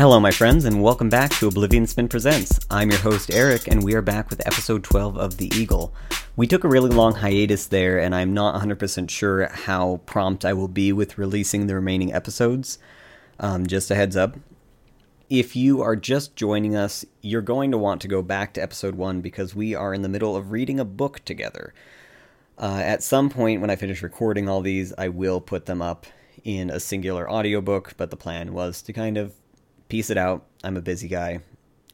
Hello, my friends, and welcome back to Oblivion Spin Presents. I'm your host, Eric, and we are back with episode 12 of The Eagle. We took a really long hiatus there, and I'm not 100% sure how prompt I will be with releasing the remaining episodes. Um, just a heads up. If you are just joining us, you're going to want to go back to episode 1 because we are in the middle of reading a book together. Uh, at some point, when I finish recording all these, I will put them up in a singular audiobook, but the plan was to kind of piece it out. I'm a busy guy,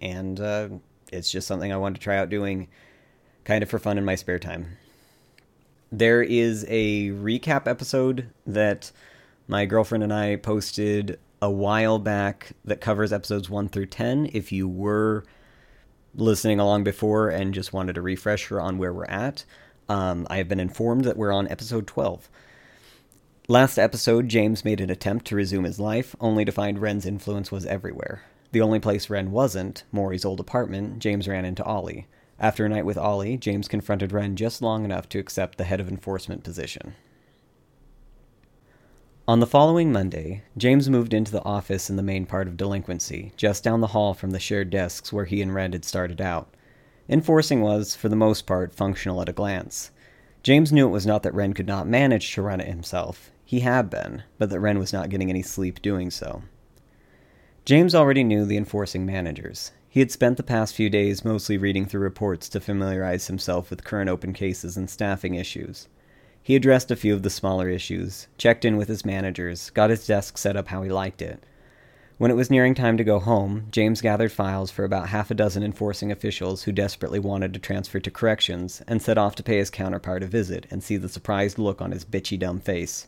and uh, it's just something I wanted to try out doing kind of for fun in my spare time. There is a recap episode that my girlfriend and I posted a while back that covers episodes 1 through 10. If you were listening along before and just wanted a refresher on where we're at, um, I have been informed that we're on episode 12. Last episode, James made an attempt to resume his life, only to find Wren's influence was everywhere. The only place Wren wasn't, Maury's old apartment, James ran into Ollie. After a night with Ollie, James confronted Wren just long enough to accept the head of enforcement position. On the following Monday, James moved into the office in the main part of delinquency, just down the hall from the shared desks where he and Wren had started out. Enforcing was, for the most part, functional at a glance. James knew it was not that Wren could not manage to run it himself. He had been, but that Wren was not getting any sleep doing so. James already knew the enforcing managers. He had spent the past few days mostly reading through reports to familiarize himself with current open cases and staffing issues. He addressed a few of the smaller issues, checked in with his managers, got his desk set up how he liked it. When it was nearing time to go home, James gathered files for about half a dozen enforcing officials who desperately wanted to transfer to corrections and set off to pay his counterpart a visit and see the surprised look on his bitchy dumb face.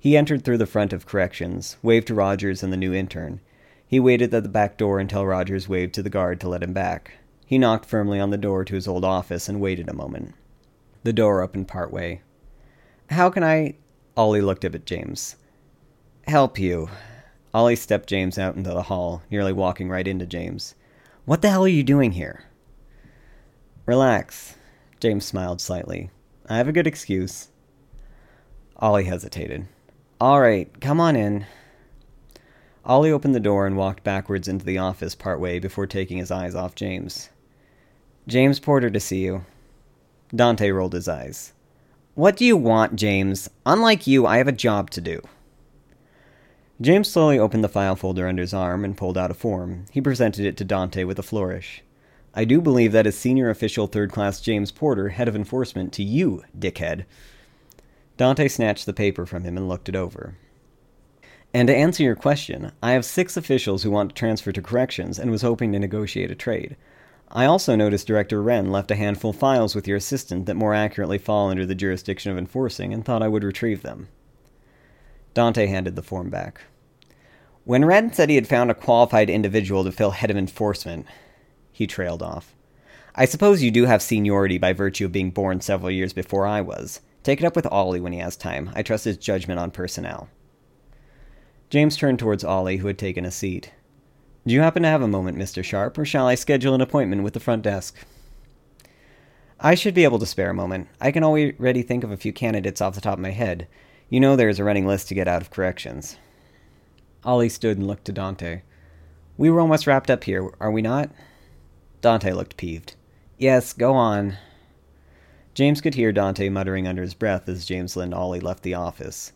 He entered through the front of corrections, waved to Rogers and the new intern. He waited at the back door until Rogers waved to the guard to let him back. He knocked firmly on the door to his old office and waited a moment. The door opened part way. How can I? Ollie looked up at James. Help you. Ollie stepped James out into the hall, nearly walking right into James. What the hell are you doing here? Relax. James smiled slightly. I have a good excuse. Ollie hesitated. All right, come on in. Ollie opened the door and walked backwards into the office partway before taking his eyes off James. James Porter to see you. Dante rolled his eyes. What do you want, James? Unlike you, I have a job to do. James slowly opened the file folder under his arm and pulled out a form. He presented it to Dante with a flourish. I do believe that is senior official third class James Porter, head of enforcement, to you, dickhead. Dante snatched the paper from him and looked it over. And to answer your question, I have six officials who want to transfer to corrections and was hoping to negotiate a trade. I also noticed Director Wren left a handful of files with your assistant that more accurately fall under the jurisdiction of enforcing and thought I would retrieve them. Dante handed the form back. When Wren said he had found a qualified individual to fill head of enforcement, he trailed off. I suppose you do have seniority by virtue of being born several years before I was. Take it up with Ollie when he has time. I trust his judgment on personnel. James turned towards Ollie, who had taken a seat. Do you happen to have a moment, Mr. Sharp, or shall I schedule an appointment with the front desk? I should be able to spare a moment. I can already think of a few candidates off the top of my head. You know there is a running list to get out of corrections. Ollie stood and looked to Dante. We were almost wrapped up here, are we not? Dante looked peeved. Yes, go on. James could hear Dante muttering under his breath as James and Ollie left the office.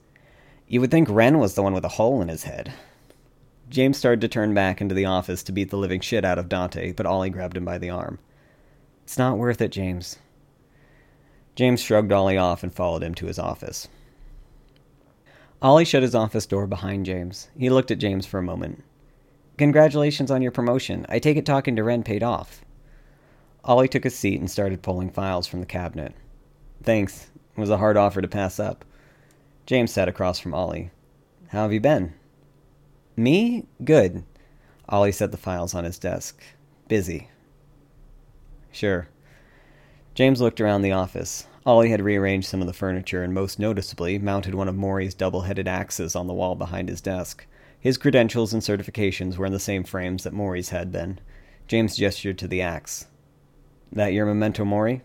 You would think Wren was the one with a hole in his head. James started to turn back into the office to beat the living shit out of Dante, but Ollie grabbed him by the arm. It's not worth it, James. James shrugged Ollie off and followed him to his office. Ollie shut his office door behind James. He looked at James for a moment. Congratulations on your promotion. I take it talking to Wren paid off. Ollie took a seat and started pulling files from the cabinet. Thanks. It was a hard offer to pass up. James sat across from Ollie. How have you been? Me? Good. Ollie set the files on his desk. Busy. Sure. James looked around the office. Ollie had rearranged some of the furniture and, most noticeably, mounted one of Maury's double headed axes on the wall behind his desk. His credentials and certifications were in the same frames that Maury's had been. James gestured to the axe. That your memento mori?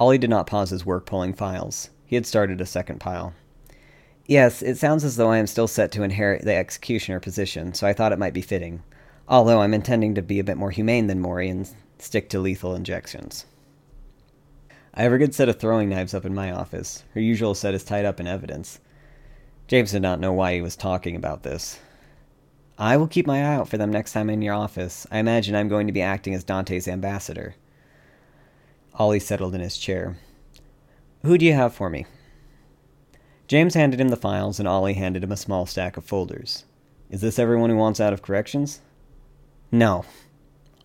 Ollie did not pause his work pulling files. He had started a second pile. Yes, it sounds as though I am still set to inherit the executioner position, so I thought it might be fitting. Although I'm intending to be a bit more humane than Maury and stick to lethal injections. I have a good set of throwing knives up in my office. Her usual set is tied up in evidence. James did not know why he was talking about this. I will keep my eye out for them next time in your office. I imagine I'm going to be acting as Dante's ambassador. Ollie settled in his chair. Who do you have for me? James handed him the files, and Ollie handed him a small stack of folders. Is this everyone who wants out of corrections? No.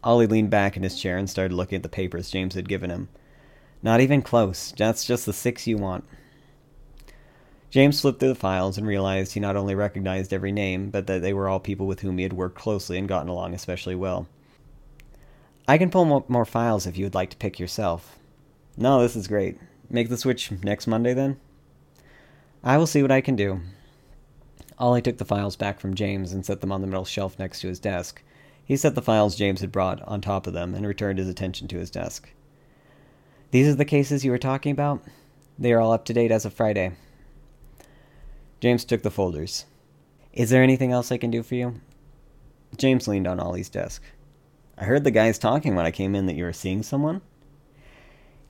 Ollie leaned back in his chair and started looking at the papers James had given him. Not even close. That's just the six you want. James flipped through the files and realized he not only recognized every name, but that they were all people with whom he had worked closely and gotten along especially well. I can pull more files if you would like to pick yourself. No, this is great. Make the switch next Monday then? I will see what I can do. Ollie took the files back from James and set them on the middle shelf next to his desk. He set the files James had brought on top of them and returned his attention to his desk. These are the cases you were talking about? They are all up to date as of Friday. James took the folders. Is there anything else I can do for you? James leaned on Ollie's desk. I heard the guys talking when I came in that you were seeing someone.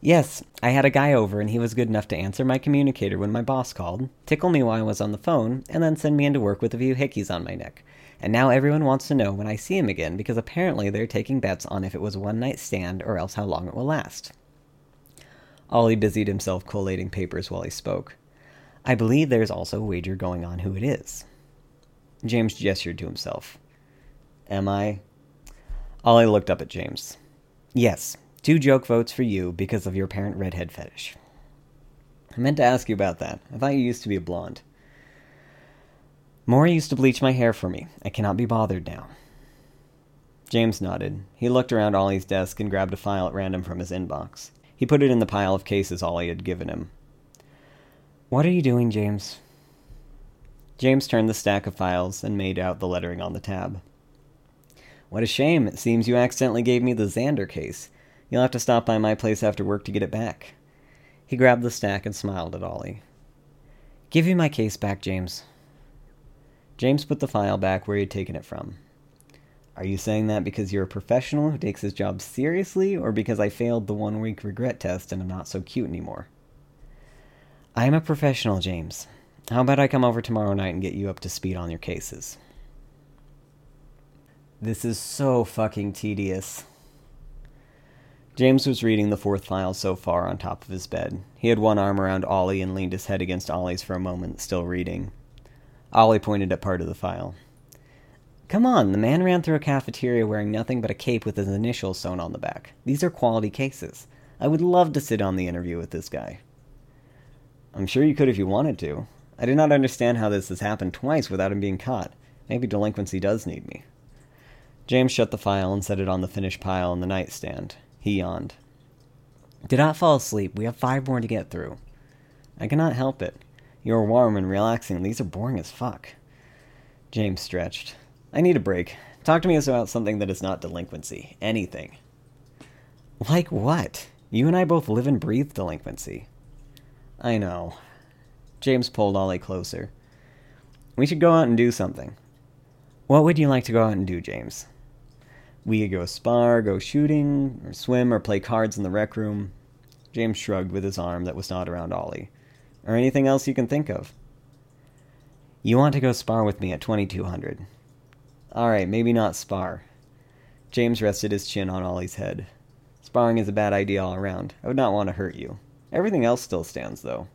Yes, I had a guy over and he was good enough to answer my communicator when my boss called, tickle me while I was on the phone, and then send me into work with a few hickeys on my neck. And now everyone wants to know when I see him again because apparently they're taking bets on if it was one night stand or else how long it will last. Ollie busied himself collating papers while he spoke. I believe there's also a wager going on who it is. James gestured to himself. Am I? Ollie looked up at James. Yes, Two joke votes for you because of your apparent redhead fetish. I meant to ask you about that. I thought you used to be a blonde. Maury used to bleach my hair for me. I cannot be bothered now. James nodded. He looked around Ollie's desk and grabbed a file at random from his inbox. He put it in the pile of cases Ollie had given him. What are you doing, James? James turned the stack of files and made out the lettering on the tab. What a shame. It seems you accidentally gave me the Xander case. You'll have to stop by my place after work to get it back. He grabbed the stack and smiled at Ollie. Give me my case back, James. James put the file back where he had taken it from. Are you saying that because you're a professional who takes his job seriously, or because I failed the one week regret test and am not so cute anymore? I am a professional, James. How about I come over tomorrow night and get you up to speed on your cases? This is so fucking tedious. James was reading the fourth file so far on top of his bed. He had one arm around Ollie and leaned his head against Ollie's for a moment, still reading. Ollie pointed at part of the file. Come on, the man ran through a cafeteria wearing nothing but a cape with his initials sewn on the back. These are quality cases. I would love to sit on the interview with this guy. I'm sure you could if you wanted to. I do not understand how this has happened twice without him being caught. Maybe delinquency does need me. James shut the file and set it on the finished pile on the nightstand. He yawned. Do not fall asleep. We have five more to get through. I cannot help it. You are warm and relaxing. These are boring as fuck. James stretched. I need a break. Talk to me about something that is not delinquency. Anything. Like what? You and I both live and breathe delinquency. I know. James pulled Ollie closer. We should go out and do something. What would you like to go out and do, James? We could go spar, go shooting, or swim, or play cards in the rec room. James shrugged with his arm that was not around Ollie. Or anything else you can think of. You want to go spar with me at 2200. Alright, maybe not spar. James rested his chin on Ollie's head. Sparring is a bad idea all around. I would not want to hurt you. Everything else still stands, though.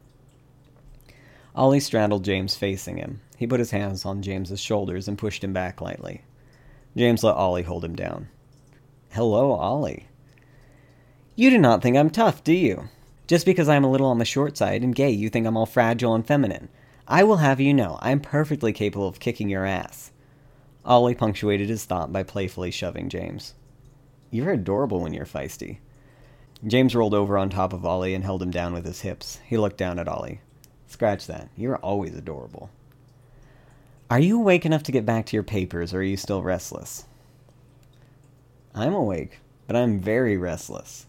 Ollie straddled James facing him. He put his hands on James's shoulders and pushed him back lightly. James let Ollie hold him down. Hello, Ollie. You do not think I'm tough, do you? Just because I'm a little on the short side and gay, you think I'm all fragile and feminine. I will have you know, I am perfectly capable of kicking your ass. Ollie punctuated his thought by playfully shoving James. You're adorable when you're feisty. James rolled over on top of Ollie and held him down with his hips. He looked down at Ollie. Scratch that. You're always adorable. Are you awake enough to get back to your papers, or are you still restless? I'm awake, but I'm very restless.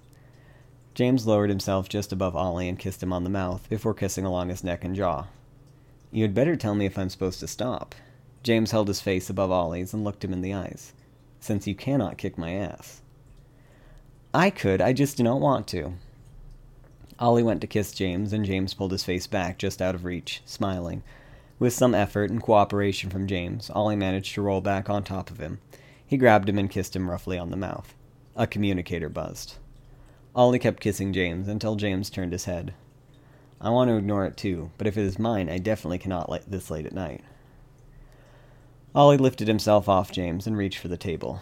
James lowered himself just above Ollie and kissed him on the mouth before kissing along his neck and jaw. You had better tell me if I'm supposed to stop. James held his face above Ollie's and looked him in the eyes. Since you cannot kick my ass. I could, I just do not want to. Ollie went to kiss James, and James pulled his face back just out of reach, smiling. With some effort and cooperation from James, Ollie managed to roll back on top of him. He grabbed him and kissed him roughly on the mouth. A communicator buzzed. Ollie kept kissing James until James turned his head. I want to ignore it too, but if it is mine, I definitely cannot let this late at night. Ollie lifted himself off James and reached for the table.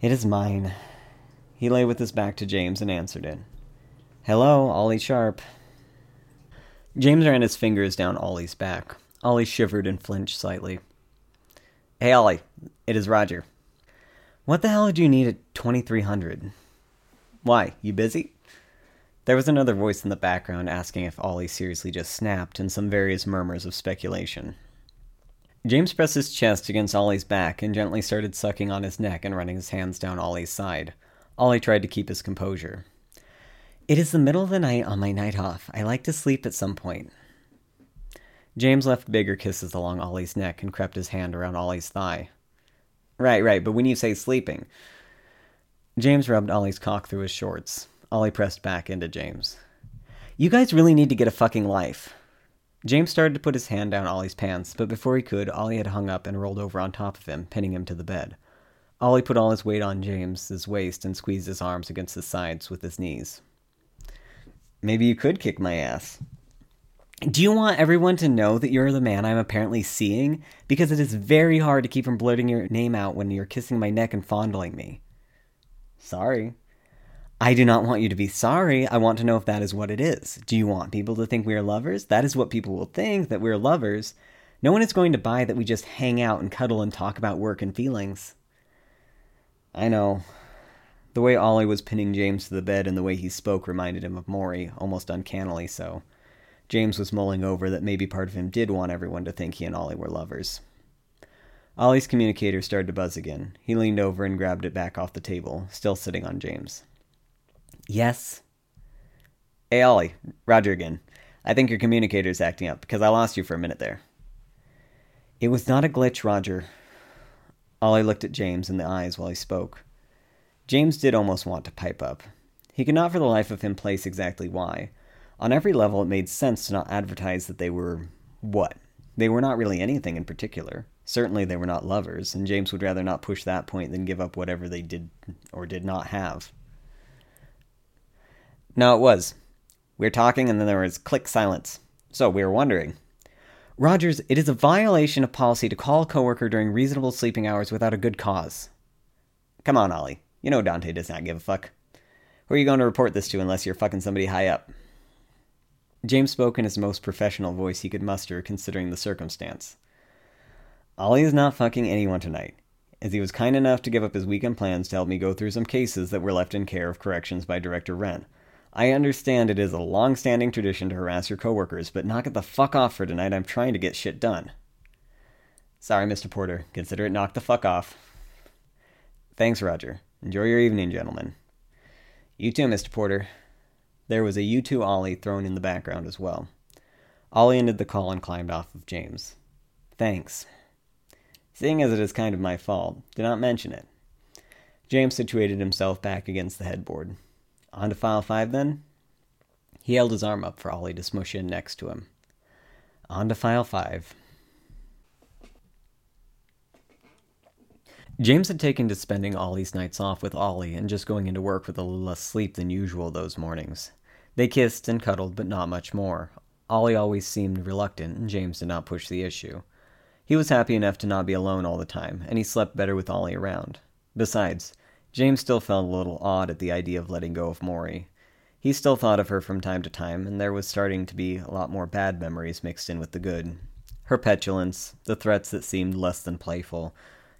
It is mine. He lay with his back to James and answered it. Hello, Ollie Sharp. James ran his fingers down Ollie's back. Ollie shivered and flinched slightly. Hey, Ollie, it is Roger. What the hell do you need at 2300? Why, you busy? There was another voice in the background asking if Ollie seriously just snapped, and some various murmurs of speculation. James pressed his chest against Ollie's back and gently started sucking on his neck and running his hands down Ollie's side. Ollie tried to keep his composure. It is the middle of the night on my night off. I like to sleep at some point. James left bigger kisses along Ollie's neck and crept his hand around Ollie's thigh. Right, right, but when you say sleeping, James rubbed Ollie's cock through his shorts. Ollie pressed back into James. You guys really need to get a fucking life. James started to put his hand down Ollie's pants, but before he could, Ollie had hung up and rolled over on top of him, pinning him to the bed. Ollie put all his weight on James's waist and squeezed his arms against his sides with his knees. Maybe you could kick my ass. Do you want everyone to know that you're the man I'm apparently seeing? Because it is very hard to keep from blurting your name out when you're kissing my neck and fondling me. Sorry. I do not want you to be sorry. I want to know if that is what it is. Do you want people to think we are lovers? That is what people will think, that we're lovers. No one is going to buy that we just hang out and cuddle and talk about work and feelings. I know. The way Ollie was pinning James to the bed and the way he spoke reminded him of Maury, almost uncannily so. James was mulling over that maybe part of him did want everyone to think he and Ollie were lovers. Ollie's communicator started to buzz again. He leaned over and grabbed it back off the table, still sitting on James. Yes? Hey, Ollie. Roger again. I think your communicator's acting up, because I lost you for a minute there. It was not a glitch, Roger. Ollie looked at James in the eyes while he spoke. James did almost want to pipe up. He could not for the life of him place exactly why. On every level, it made sense to not advertise that they were. what? They were not really anything in particular. Certainly, they were not lovers, and James would rather not push that point than give up whatever they did or did not have. Now it was. We were talking, and then there was click silence. So we were wondering. Rogers, it is a violation of policy to call a coworker during reasonable sleeping hours without a good cause. Come on, Ollie. You know Dante does not give a fuck. Who are you going to report this to unless you're fucking somebody high up? James spoke in his most professional voice he could muster considering the circumstance. Ollie is not fucking anyone tonight, as he was kind enough to give up his weekend plans to help me go through some cases that were left in care of corrections by Director Wren. I understand it is a long standing tradition to harass your coworkers, but knock it the fuck off for tonight. I'm trying to get shit done. Sorry, Mr. Porter. Consider it knocked the fuck off. Thanks, Roger. Enjoy your evening, gentlemen. You too, Mr. Porter. There was a you too Ollie thrown in the background as well. Ollie ended the call and climbed off of James. Thanks. Seeing as it is kind of my fault, do not mention it. James situated himself back against the headboard. On to file five, then? He held his arm up for Ollie to smush in next to him. On to file five. James had taken to spending Ollie's nights off with Ollie and just going into work with a little less sleep than usual those mornings. They kissed and cuddled, but not much more. Ollie always seemed reluctant, and James did not push the issue. He was happy enough to not be alone all the time, and he slept better with Ollie around. Besides, James still felt a little odd at the idea of letting go of Maury. He still thought of her from time to time, and there was starting to be a lot more bad memories mixed in with the good. Her petulance, the threats that seemed less than playful,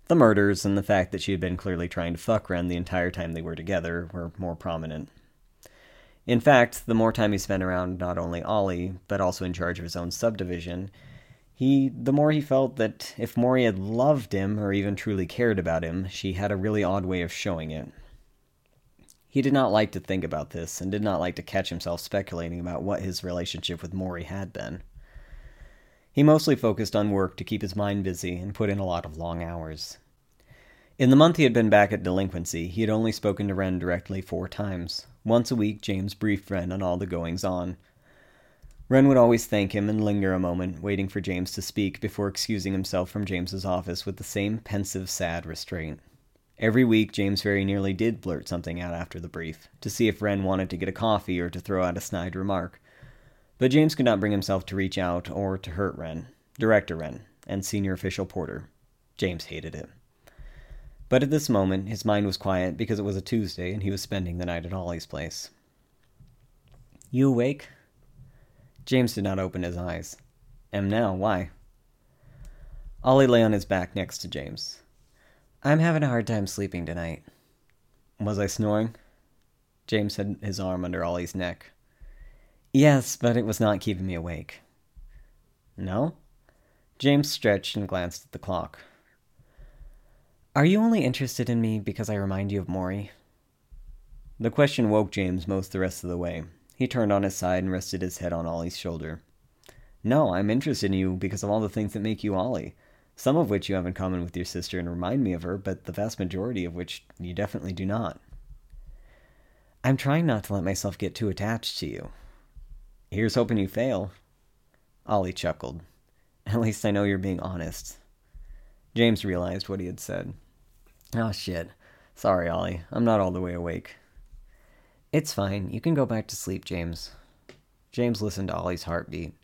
the murders, and the fact that she had been clearly trying to fuck Wren the entire time they were together were more prominent. In fact, the more time he spent around not only Ollie, but also in charge of his own subdivision, he the more he felt that if Maury had loved him or even truly cared about him, she had a really odd way of showing it. He did not like to think about this and did not like to catch himself speculating about what his relationship with Maury had been. He mostly focused on work to keep his mind busy and put in a lot of long hours. In the month he had been back at delinquency, he had only spoken to Wren directly four times. Once a week, James briefed Wren on all the goings on. Wren would always thank him and linger a moment, waiting for James to speak before excusing himself from James's office with the same pensive, sad restraint. Every week, James very nearly did blurt something out after the brief, to see if Wren wanted to get a coffee or to throw out a snide remark. But James could not bring himself to reach out or to hurt Wren, Director Wren, and Senior Official Porter. James hated it. But at this moment, his mind was quiet because it was a Tuesday and he was spending the night at Ollie's place. You awake? James did not open his eyes. Am now. Why? Ollie lay on his back next to James. I'm having a hard time sleeping tonight. Was I snoring? James had his arm under Ollie's neck. Yes, but it was not keeping me awake. No? James stretched and glanced at the clock. Are you only interested in me because I remind you of Maury? The question woke James most the rest of the way. He turned on his side and rested his head on Ollie's shoulder. No, I'm interested in you because of all the things that make you Ollie. Some of which you have in common with your sister and remind me of her, but the vast majority of which you definitely do not. I'm trying not to let myself get too attached to you. Here's hoping you fail. Ollie chuckled. At least I know you're being honest. James realized what he had said. Oh, shit. Sorry, Ollie. I'm not all the way awake. It's fine. You can go back to sleep, James. James listened to Ollie's heartbeat.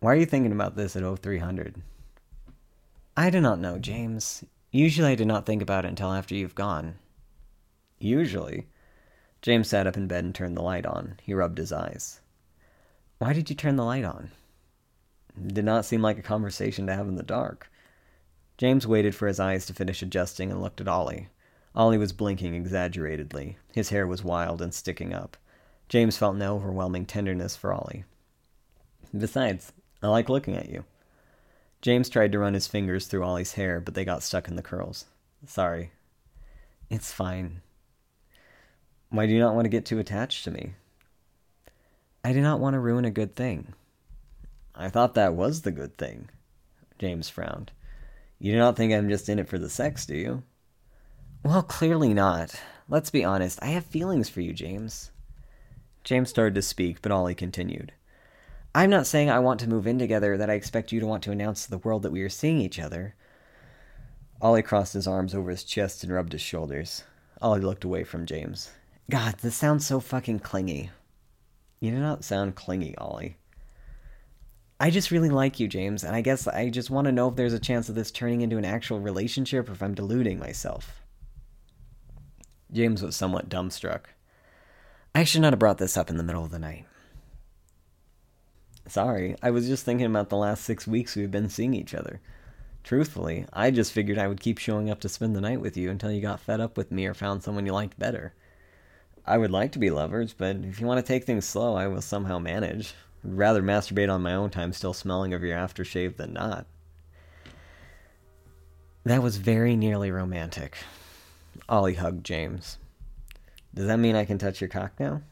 Why are you thinking about this at 0300? I do not know, James. Usually I do not think about it until after you've gone. Usually? James sat up in bed and turned the light on. He rubbed his eyes. Why did you turn the light on? It did not seem like a conversation to have in the dark. James waited for his eyes to finish adjusting and looked at Ollie. Ollie was blinking exaggeratedly. His hair was wild and sticking up. James felt an overwhelming tenderness for Ollie. Besides, I like looking at you. James tried to run his fingers through Ollie's hair, but they got stuck in the curls. Sorry. It's fine. Why do you not want to get too attached to me? I do not want to ruin a good thing. I thought that was the good thing. James frowned. You do not think I'm just in it for the sex, do you? Well, clearly not. Let's be honest. I have feelings for you, James. James started to speak, but Ollie continued. I'm not saying I want to move in together, that I expect you to want to announce to the world that we are seeing each other. Ollie crossed his arms over his chest and rubbed his shoulders. Ollie looked away from James. God, this sounds so fucking clingy. You do not sound clingy, Ollie. I just really like you, James, and I guess I just want to know if there's a chance of this turning into an actual relationship or if I'm deluding myself. James was somewhat dumbstruck. I should not have brought this up in the middle of the night. Sorry, I was just thinking about the last six weeks we've been seeing each other. Truthfully, I just figured I would keep showing up to spend the night with you until you got fed up with me or found someone you liked better. I would like to be lovers, but if you want to take things slow, I will somehow manage. I'd rather masturbate on my own time still smelling of your aftershave than not. That was very nearly romantic. Ollie hugged James. Does that mean I can touch your cock now?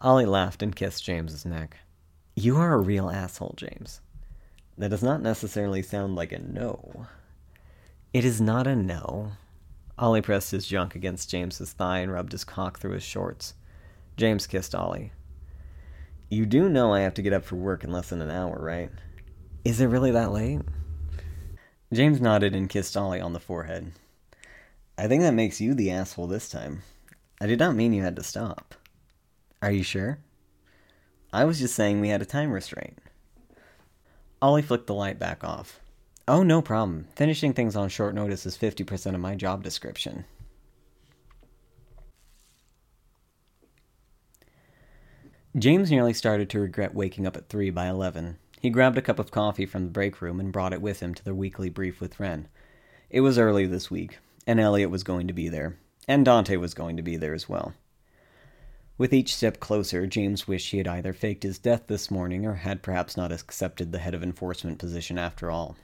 Ollie laughed and kissed James's neck. You are a real asshole, James. That does not necessarily sound like a no. It is not a no. Ollie pressed his junk against James's thigh and rubbed his cock through his shorts. James kissed Ollie. You do know I have to get up for work in less than an hour, right? Is it really that late? James nodded and kissed Ollie on the forehead. I think that makes you the asshole this time. I did not mean you had to stop. Are you sure? I was just saying we had a time restraint. Ollie flicked the light back off. Oh, no problem. Finishing things on short notice is 50% of my job description. James nearly started to regret waking up at 3 by 11. He grabbed a cup of coffee from the break room and brought it with him to the weekly brief with Wren. It was early this week, and Elliot was going to be there, and Dante was going to be there as well. With each step closer, James wished he had either faked his death this morning or had perhaps not accepted the head of enforcement position after all.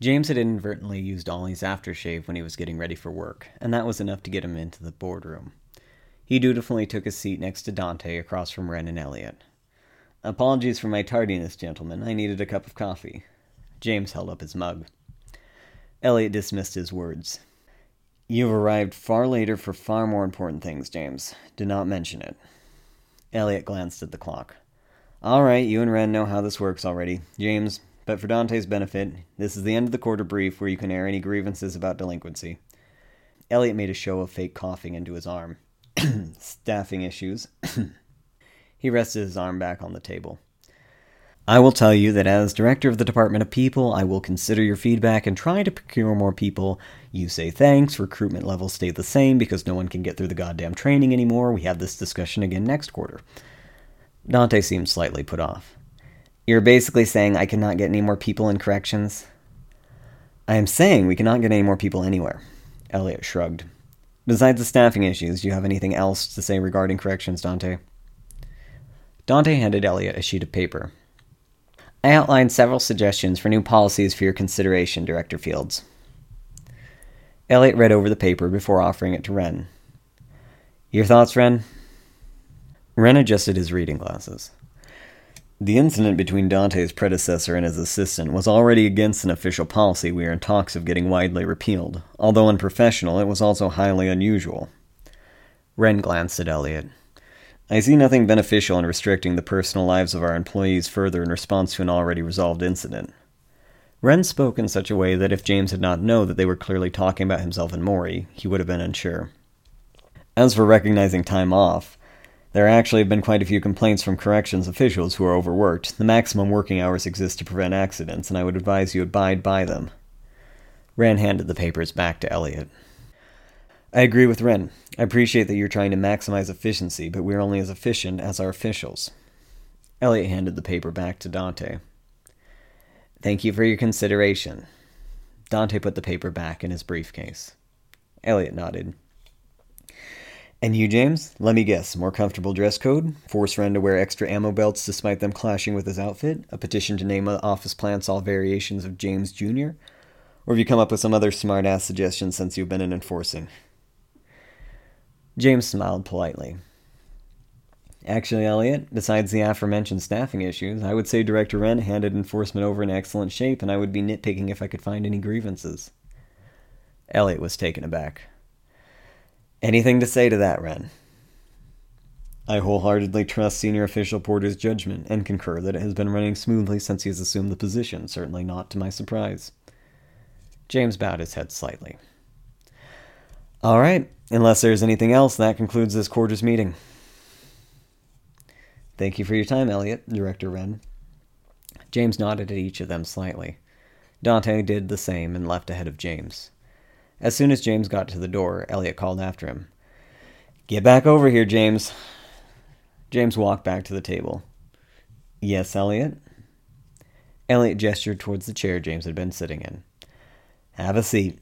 James had inadvertently used Ollie's aftershave when he was getting ready for work, and that was enough to get him into the boardroom. He dutifully took a seat next to Dante across from Wren and Elliot. Apologies for my tardiness, gentlemen. I needed a cup of coffee. James held up his mug. Elliot dismissed his words. You've arrived far later for far more important things, James. Do not mention it. Elliot glanced at the clock. All right, you and Wren know how this works already. James, but for Dante's benefit, this is the end of the quarter brief where you can air any grievances about delinquency. Elliot made a show of fake coughing into his arm. Staffing issues. he rested his arm back on the table. I will tell you that as director of the Department of People, I will consider your feedback and try to procure more people. You say thanks, recruitment levels stay the same because no one can get through the goddamn training anymore. We have this discussion again next quarter. Dante seemed slightly put off. You're basically saying I cannot get any more people in corrections? I am saying we cannot get any more people anywhere. Elliot shrugged. Besides the staffing issues, do you have anything else to say regarding corrections, Dante? Dante handed Elliot a sheet of paper. I outlined several suggestions for new policies for your consideration, Director Fields. Elliot read over the paper before offering it to Wren. Your thoughts, Wren? Wren adjusted his reading glasses. The incident between Dante's predecessor and his assistant was already against an official policy we are in talks of getting widely repealed. Although unprofessional, it was also highly unusual. Wren glanced at Elliot. I see nothing beneficial in restricting the personal lives of our employees further in response to an already resolved incident. Wren spoke in such a way that if James had not known that they were clearly talking about himself and Maury, he would have been unsure. As for recognizing time off, there actually have been quite a few complaints from corrections officials who are overworked. The maximum working hours exist to prevent accidents, and I would advise you abide by them. Wren handed the papers back to Elliot. I agree with Wren. I appreciate that you're trying to maximize efficiency, but we're only as efficient as our officials. Elliot handed the paper back to Dante. Thank you for your consideration. Dante put the paper back in his briefcase. Elliot nodded. And you, James? Let me guess. More comfortable dress code? Force Wren to wear extra ammo belts despite them clashing with his outfit? A petition to name office plants all variations of James Jr.? Or have you come up with some other smart ass suggestions since you've been in enforcing? James smiled politely. Actually, Elliot, besides the aforementioned staffing issues, I would say Director Wren handed enforcement over in excellent shape, and I would be nitpicking if I could find any grievances. Elliot was taken aback. Anything to say to that, Wren? I wholeheartedly trust Senior Official Porter's judgment and concur that it has been running smoothly since he has assumed the position, certainly not to my surprise. James bowed his head slightly. All right, unless there's anything else, that concludes this quarter's meeting. Thank you for your time, Elliot, Director Wren. James nodded at each of them slightly. Dante did the same and left ahead of James. As soon as James got to the door, Elliot called after him. Get back over here, James. James walked back to the table. Yes, Elliot? Elliot gestured towards the chair James had been sitting in. Have a seat.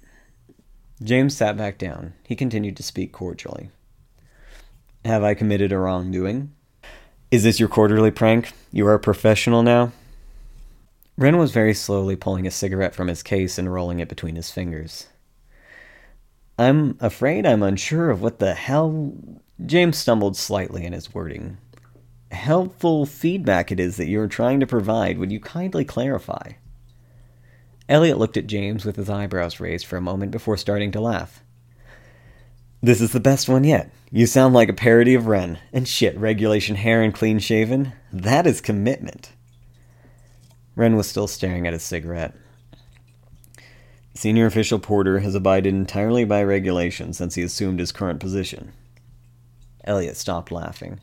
James sat back down. He continued to speak cordially. Have I committed a wrongdoing? Is this your quarterly prank? You are a professional now? Wren was very slowly pulling a cigarette from his case and rolling it between his fingers. I'm afraid I'm unsure of what the hell. James stumbled slightly in his wording. Helpful feedback it is that you're trying to provide. Would you kindly clarify? Elliot looked at James with his eyebrows raised for a moment before starting to laugh. This is the best one yet. You sound like a parody of Wren. And shit, regulation hair and clean shaven? That is commitment. Wren was still staring at his cigarette. Senior official Porter has abided entirely by regulation since he assumed his current position. Elliot stopped laughing.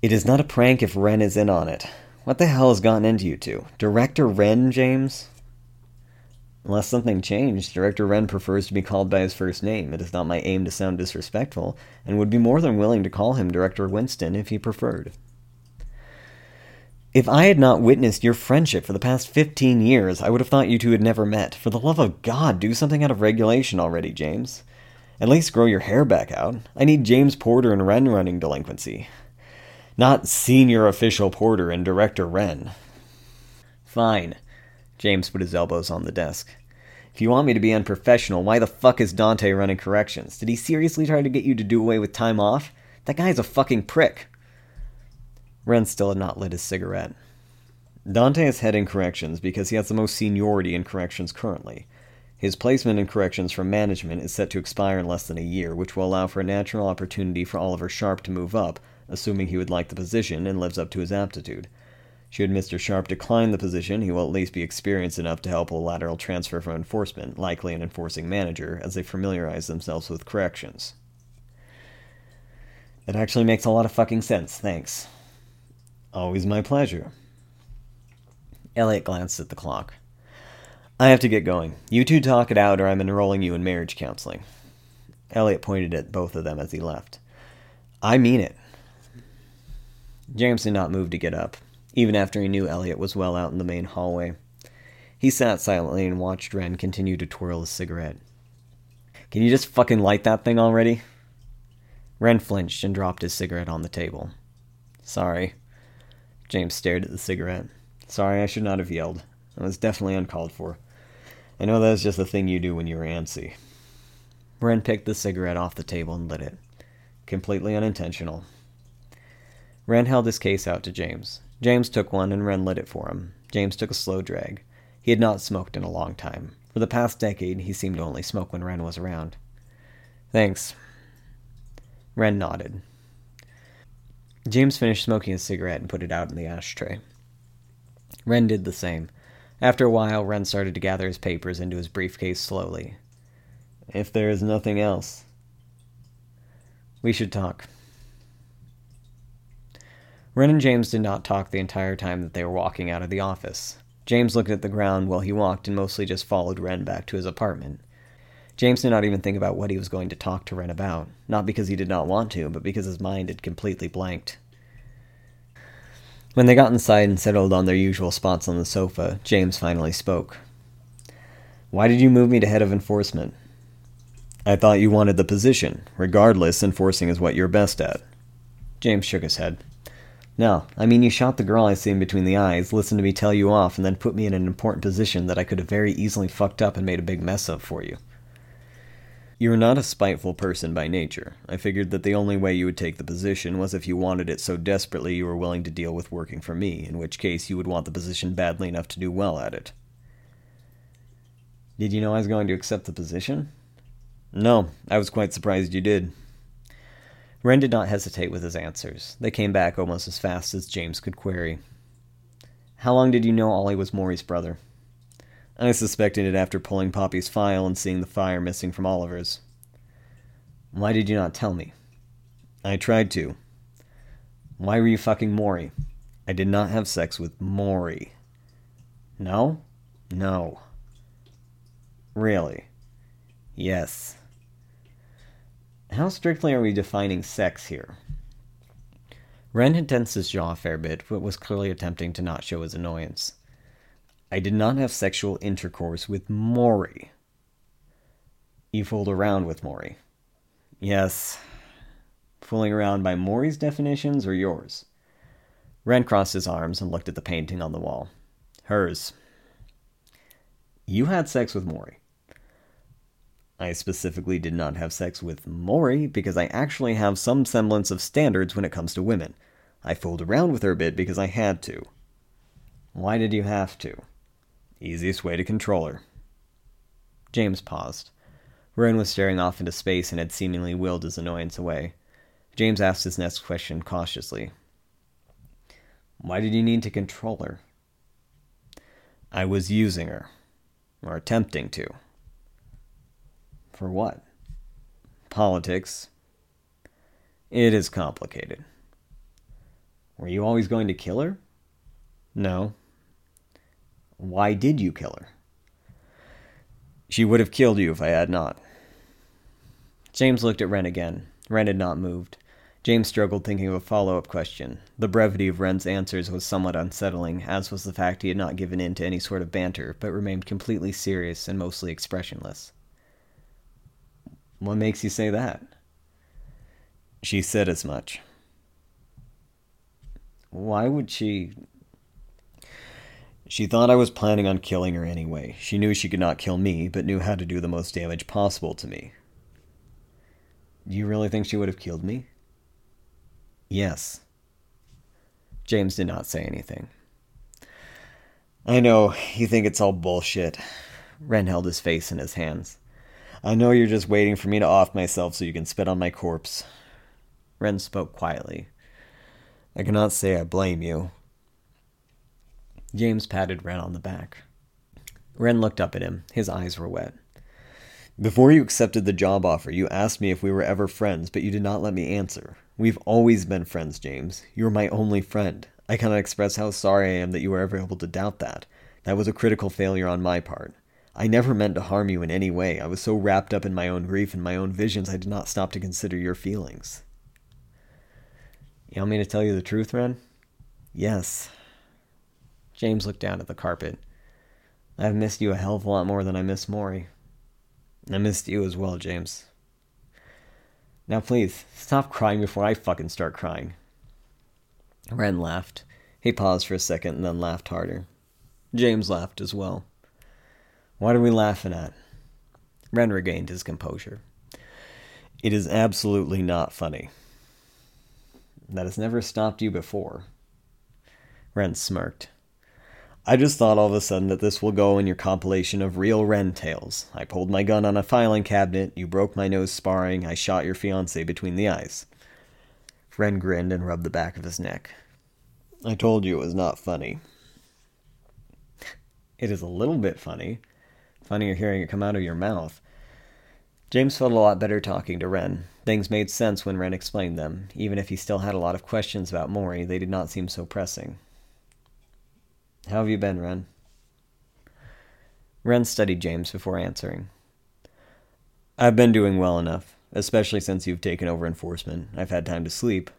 It is not a prank if Wren is in on it. What the hell has gotten into you two? Director Wren, James? Unless something changed, Director Wren prefers to be called by his first name. It is not my aim to sound disrespectful, and would be more than willing to call him Director Winston if he preferred. If I had not witnessed your friendship for the past fifteen years, I would have thought you two had never met. For the love of God, do something out of regulation already, James. At least grow your hair back out. I need James Porter and Wren running delinquency. Not senior official Porter and director Wren. Fine. James put his elbows on the desk. If you want me to be unprofessional, why the fuck is Dante running corrections? Did he seriously try to get you to do away with time off? That guy's a fucking prick. Wren still had not lit his cigarette. Dante is head in corrections because he has the most seniority in corrections currently. His placement in corrections from management is set to expire in less than a year, which will allow for a natural opportunity for Oliver Sharp to move up, assuming he would like the position and lives up to his aptitude. Should Mr. Sharp decline the position, he will at least be experienced enough to help a lateral transfer from enforcement, likely an enforcing manager, as they familiarize themselves with corrections. That actually makes a lot of fucking sense, thanks. Always my pleasure. Elliot glanced at the clock. I have to get going. You two talk it out, or I'm enrolling you in marriage counseling. Elliot pointed at both of them as he left. I mean it. James did not move to get up, even after he knew Elliot was well out in the main hallway. He sat silently and watched Wren continue to twirl his cigarette. Can you just fucking light that thing already? Wren flinched and dropped his cigarette on the table. Sorry. James stared at the cigarette. Sorry, I should not have yelled. That was definitely uncalled for. I know that's just the thing you do when you're antsy. Wren picked the cigarette off the table and lit it. Completely unintentional. Wren held his case out to James. James took one and Wren lit it for him. James took a slow drag. He had not smoked in a long time. For the past decade, he seemed to only smoke when Wren was around. Thanks. Wren nodded. James finished smoking his cigarette and put it out in the ashtray. Wren did the same. After a while, Wren started to gather his papers into his briefcase slowly. If there is nothing else, we should talk. Wren and James did not talk the entire time that they were walking out of the office. James looked at the ground while he walked and mostly just followed Wren back to his apartment. James did not even think about what he was going to talk to Wren about, not because he did not want to, but because his mind had completely blanked. When they got inside and settled on their usual spots on the sofa, James finally spoke. Why did you move me to head of enforcement? I thought you wanted the position. Regardless, enforcing is what you're best at. James shook his head. No, I mean you shot the girl I seen between the eyes, listened to me tell you off, and then put me in an important position that I could have very easily fucked up and made a big mess of for you. You're not a spiteful person by nature. I figured that the only way you would take the position was if you wanted it so desperately you were willing to deal with working for me, in which case you would want the position badly enough to do well at it. Did you know I was going to accept the position? No, I was quite surprised you did. Wren did not hesitate with his answers. They came back almost as fast as James could query. How long did you know Ollie was Maury's brother? I suspected it after pulling Poppy's file and seeing the fire missing from Oliver's. Why did you not tell me? I tried to. Why were you fucking Maury? I did not have sex with Maury. No? No. Really? Yes. How strictly are we defining sex here? Wren had tensed his jaw a fair bit, but was clearly attempting to not show his annoyance. I did not have sexual intercourse with Maury. You fooled around with Maury. Yes. Fooling around by Maury's definitions or yours? Wren crossed his arms and looked at the painting on the wall. Hers. You had sex with Maury. I specifically did not have sex with Maury because I actually have some semblance of standards when it comes to women. I fooled around with her a bit because I had to. Why did you have to? Easiest way to control her. James paused. Wren was staring off into space and had seemingly willed his annoyance away. James asked his next question cautiously. Why did you need to control her? I was using her, or attempting to. For what? Politics. It is complicated. Were you always going to kill her? No. Why did you kill her? She would have killed you if I had not. James looked at Wren again. Wren had not moved. James struggled thinking of a follow up question. The brevity of Wren's answers was somewhat unsettling, as was the fact he had not given in to any sort of banter, but remained completely serious and mostly expressionless. What makes you say that? She said as much. Why would she she thought I was planning on killing her anyway. She knew she could not kill me, but knew how to do the most damage possible to me. Do you really think she would have killed me? Yes. James did not say anything. I know, you think it's all bullshit. Wren held his face in his hands. I know you're just waiting for me to off myself so you can spit on my corpse. Wren spoke quietly. I cannot say I blame you. James patted Wren on the back. Wren looked up at him. His eyes were wet. Before you accepted the job offer, you asked me if we were ever friends, but you did not let me answer. We've always been friends, James. You are my only friend. I cannot express how sorry I am that you were ever able to doubt that. That was a critical failure on my part. I never meant to harm you in any way. I was so wrapped up in my own grief and my own visions, I did not stop to consider your feelings. You want me to tell you the truth, Wren? Yes. James looked down at the carpet. I've missed you a hell of a lot more than I miss Maury. I missed you as well, James. Now, please, stop crying before I fucking start crying. Wren laughed. He paused for a second and then laughed harder. James laughed as well. What are we laughing at? Wren regained his composure. It is absolutely not funny. That has never stopped you before. Wren smirked. I just thought all of a sudden that this will go in your compilation of real Wren tales. I pulled my gun on a filing cabinet, you broke my nose sparring, I shot your fiance between the eyes. Wren grinned and rubbed the back of his neck. I told you it was not funny. It is a little bit funny. Funnier hearing it come out of your mouth. James felt a lot better talking to Wren. Things made sense when Wren explained them. Even if he still had a lot of questions about Maury, they did not seem so pressing. How have you been, Wren? Wren studied James before answering. I've been doing well enough, especially since you've taken over enforcement. I've had time to sleep.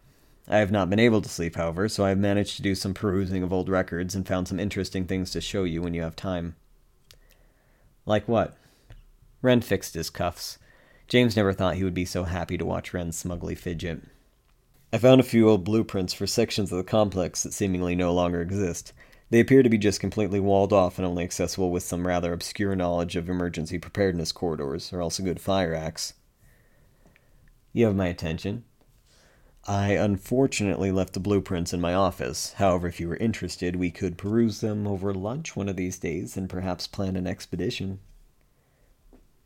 I have not been able to sleep, however, so I've managed to do some perusing of old records and found some interesting things to show you when you have time. Like what? Wren fixed his cuffs. James never thought he would be so happy to watch Wren smugly fidget. I found a few old blueprints for sections of the complex that seemingly no longer exist. They appear to be just completely walled off and only accessible with some rather obscure knowledge of emergency preparedness corridors, or else a good fire axe. You have my attention. I unfortunately left the blueprints in my office. However, if you were interested, we could peruse them over lunch one of these days and perhaps plan an expedition.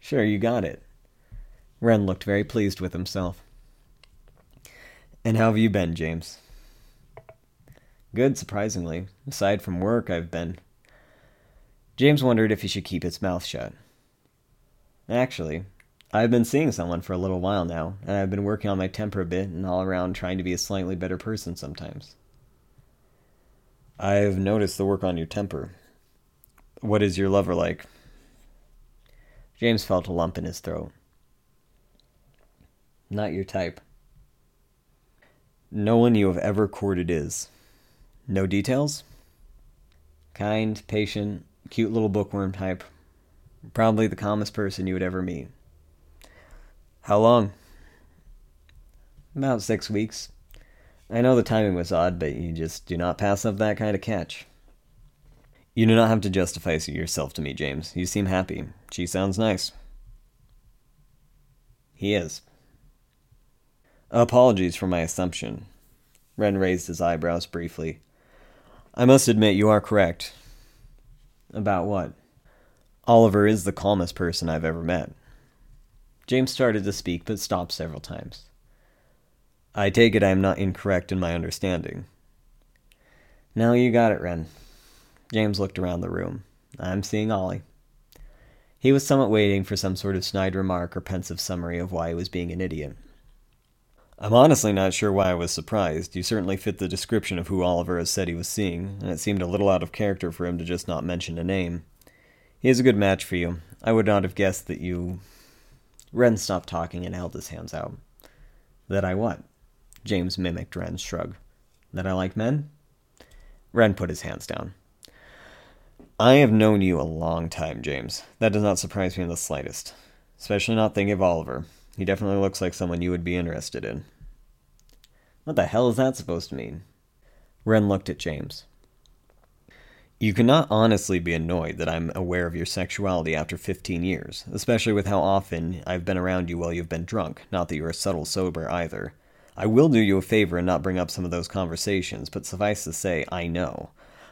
Sure, you got it. Wren looked very pleased with himself. And how have you been, James? Good, surprisingly. Aside from work, I've been. James wondered if he should keep his mouth shut. Actually, I've been seeing someone for a little while now, and I've been working on my temper a bit and all around trying to be a slightly better person sometimes. I've noticed the work on your temper. What is your lover like? James felt a lump in his throat. Not your type. No one you have ever courted is. No details? Kind, patient, cute little bookworm type. Probably the calmest person you would ever meet. How long? About six weeks. I know the timing was odd, but you just do not pass up that kind of catch. You do not have to justify yourself to me, James. You seem happy. She sounds nice. He is. Apologies for my assumption. Wren raised his eyebrows briefly. I must admit, you are correct. About what? Oliver is the calmest person I've ever met. James started to speak, but stopped several times. I take it I am not incorrect in my understanding. No, you got it, Wren. James looked around the room. I'm seeing Ollie. He was somewhat waiting for some sort of snide remark or pensive summary of why he was being an idiot. I'm honestly not sure why I was surprised. You certainly fit the description of who Oliver has said he was seeing, and it seemed a little out of character for him to just not mention a name. He is a good match for you. I would not have guessed that you. Wren stopped talking and held his hands out. That I what? James mimicked Wren's shrug. That I like men? Wren put his hands down. I have known you a long time, James. That does not surprise me in the slightest. Especially not thinking of Oliver. He definitely looks like someone you would be interested in. What the hell is that supposed to mean? Wren looked at James. You cannot honestly be annoyed that I'm aware of your sexuality after 15 years, especially with how often I've been around you while you've been drunk, not that you're a subtle sober either. I will do you a favor and not bring up some of those conversations, but suffice to say, I know.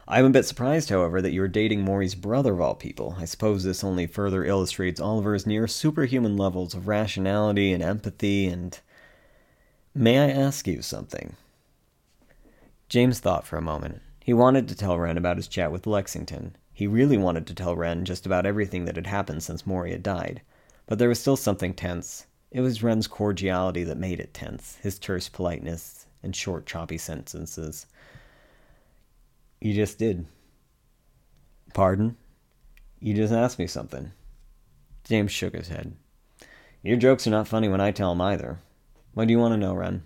I am a bit surprised, however, that you are dating Maury's brother of all people. I suppose this only further illustrates Oliver's near superhuman levels of rationality and empathy and. May I ask you something? James thought for a moment. He wanted to tell Wren about his chat with Lexington. He really wanted to tell Wren just about everything that had happened since Maury had died. But there was still something tense. It was Wren's cordiality that made it tense, his terse politeness and short, choppy sentences. You just did. Pardon? You just asked me something. James shook his head. Your jokes are not funny when I tell them either. What do you want to know, Wren?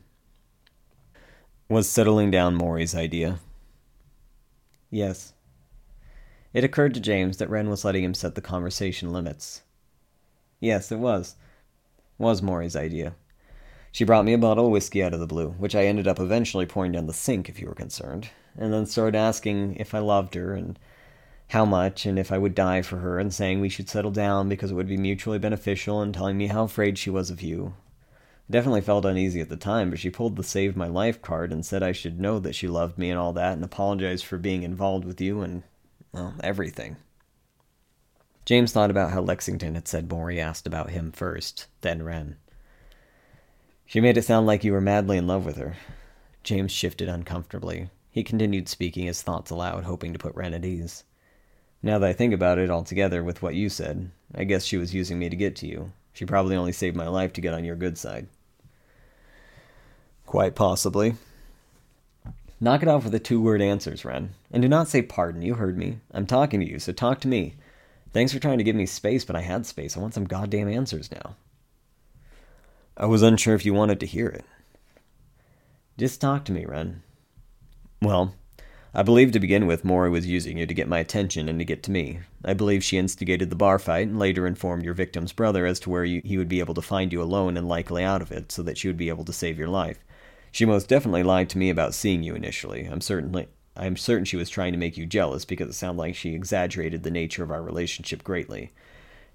Was settling down Maury's idea? Yes. It occurred to James that Wren was letting him set the conversation limits. Yes, it was was Maury's idea. She brought me a bottle of whiskey out of the blue, which I ended up eventually pouring down the sink, if you were concerned, and then started asking if I loved her and how much and if I would die for her, and saying we should settle down because it would be mutually beneficial, and telling me how afraid she was of you. I definitely felt uneasy at the time, but she pulled the save my life card and said I should know that she loved me and all that, and apologized for being involved with you and, well, everything. James thought about how Lexington had said Maury asked about him first, then Wren. She made it sound like you were madly in love with her. James shifted uncomfortably. He continued speaking his thoughts aloud, hoping to put Wren at ease. Now that I think about it altogether with what you said, I guess she was using me to get to you. She probably only saved my life to get on your good side. Quite possibly. Knock it off with the two word answers, Wren. And do not say pardon, you heard me. I'm talking to you, so talk to me. Thanks for trying to give me space, but I had space. I want some goddamn answers now. I was unsure if you wanted to hear it. Just talk to me, Wren. Well, I believe to begin with, Maury was using you to get my attention and to get to me. I believe she instigated the bar fight and later informed your victim's brother as to where you, he would be able to find you alone and likely out of it so that she would be able to save your life. She most definitely lied to me about seeing you initially. I'm certainly I am certain she was trying to make you jealous because it sounded like she exaggerated the nature of our relationship greatly.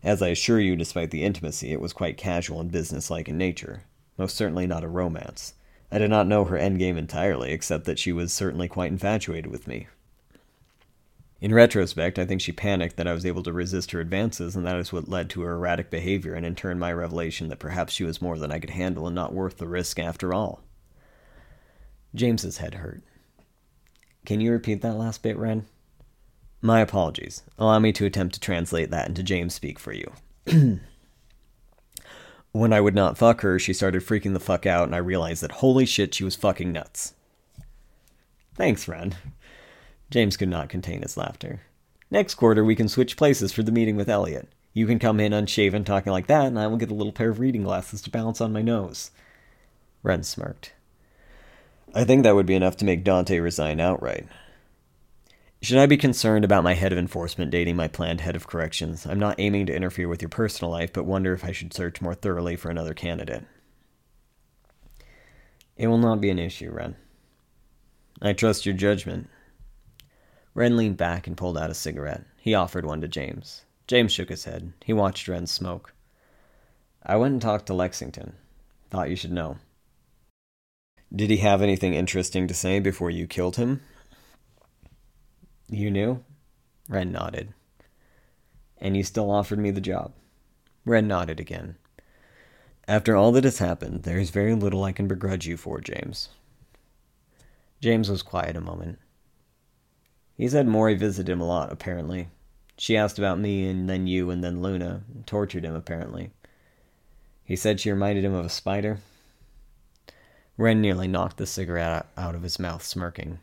As I assure you, despite the intimacy, it was quite casual and businesslike in nature. Most certainly not a romance. I did not know her endgame entirely, except that she was certainly quite infatuated with me. In retrospect, I think she panicked that I was able to resist her advances, and that is what led to her erratic behavior, and in turn my revelation that perhaps she was more than I could handle and not worth the risk after all. James's head hurt. Can you repeat that last bit, Wren? My apologies. Allow me to attempt to translate that into James speak for you. when I would not fuck her, she started freaking the fuck out, and I realized that holy shit, she was fucking nuts. Thanks, Wren. James could not contain his laughter. Next quarter, we can switch places for the meeting with Elliot. You can come in unshaven talking like that, and I will get a little pair of reading glasses to balance on my nose. Wren smirked. I think that would be enough to make Dante resign outright. Should I be concerned about my head of enforcement dating my planned head of corrections? I'm not aiming to interfere with your personal life, but wonder if I should search more thoroughly for another candidate. It will not be an issue, Wren. I trust your judgment. Wren leaned back and pulled out a cigarette. He offered one to James. James shook his head. He watched Wren smoke. I went and talked to Lexington. Thought you should know. Did he have anything interesting to say before you killed him? You knew? Wren nodded. And you still offered me the job? Wren nodded again. After all that has happened, there is very little I can begrudge you for, James. James was quiet a moment. He said Maury visited him a lot, apparently. She asked about me, and then you, and then Luna. and Tortured him, apparently. He said she reminded him of a spider. Wren nearly knocked the cigarette out of his mouth, smirking.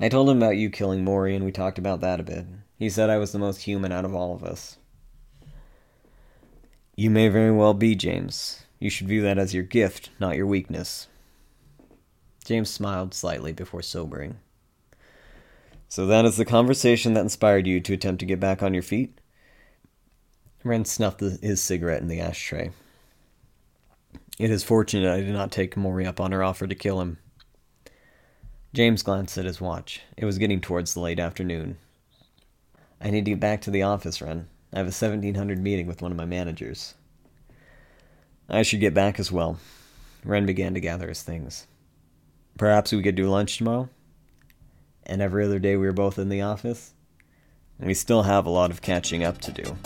I told him about you killing Maury, and we talked about that a bit. He said I was the most human out of all of us. You may very well be, James. You should view that as your gift, not your weakness. James smiled slightly before sobering. So that is the conversation that inspired you to attempt to get back on your feet? Wren snuffed his cigarette in the ashtray. It is fortunate I did not take Maury up on her offer to kill him. James glanced at his watch. It was getting towards the late afternoon. I need to get back to the office, Wren. I have a 1700 meeting with one of my managers. I should get back as well. Wren began to gather his things. Perhaps we could do lunch tomorrow? And every other day we were both in the office? We still have a lot of catching up to do.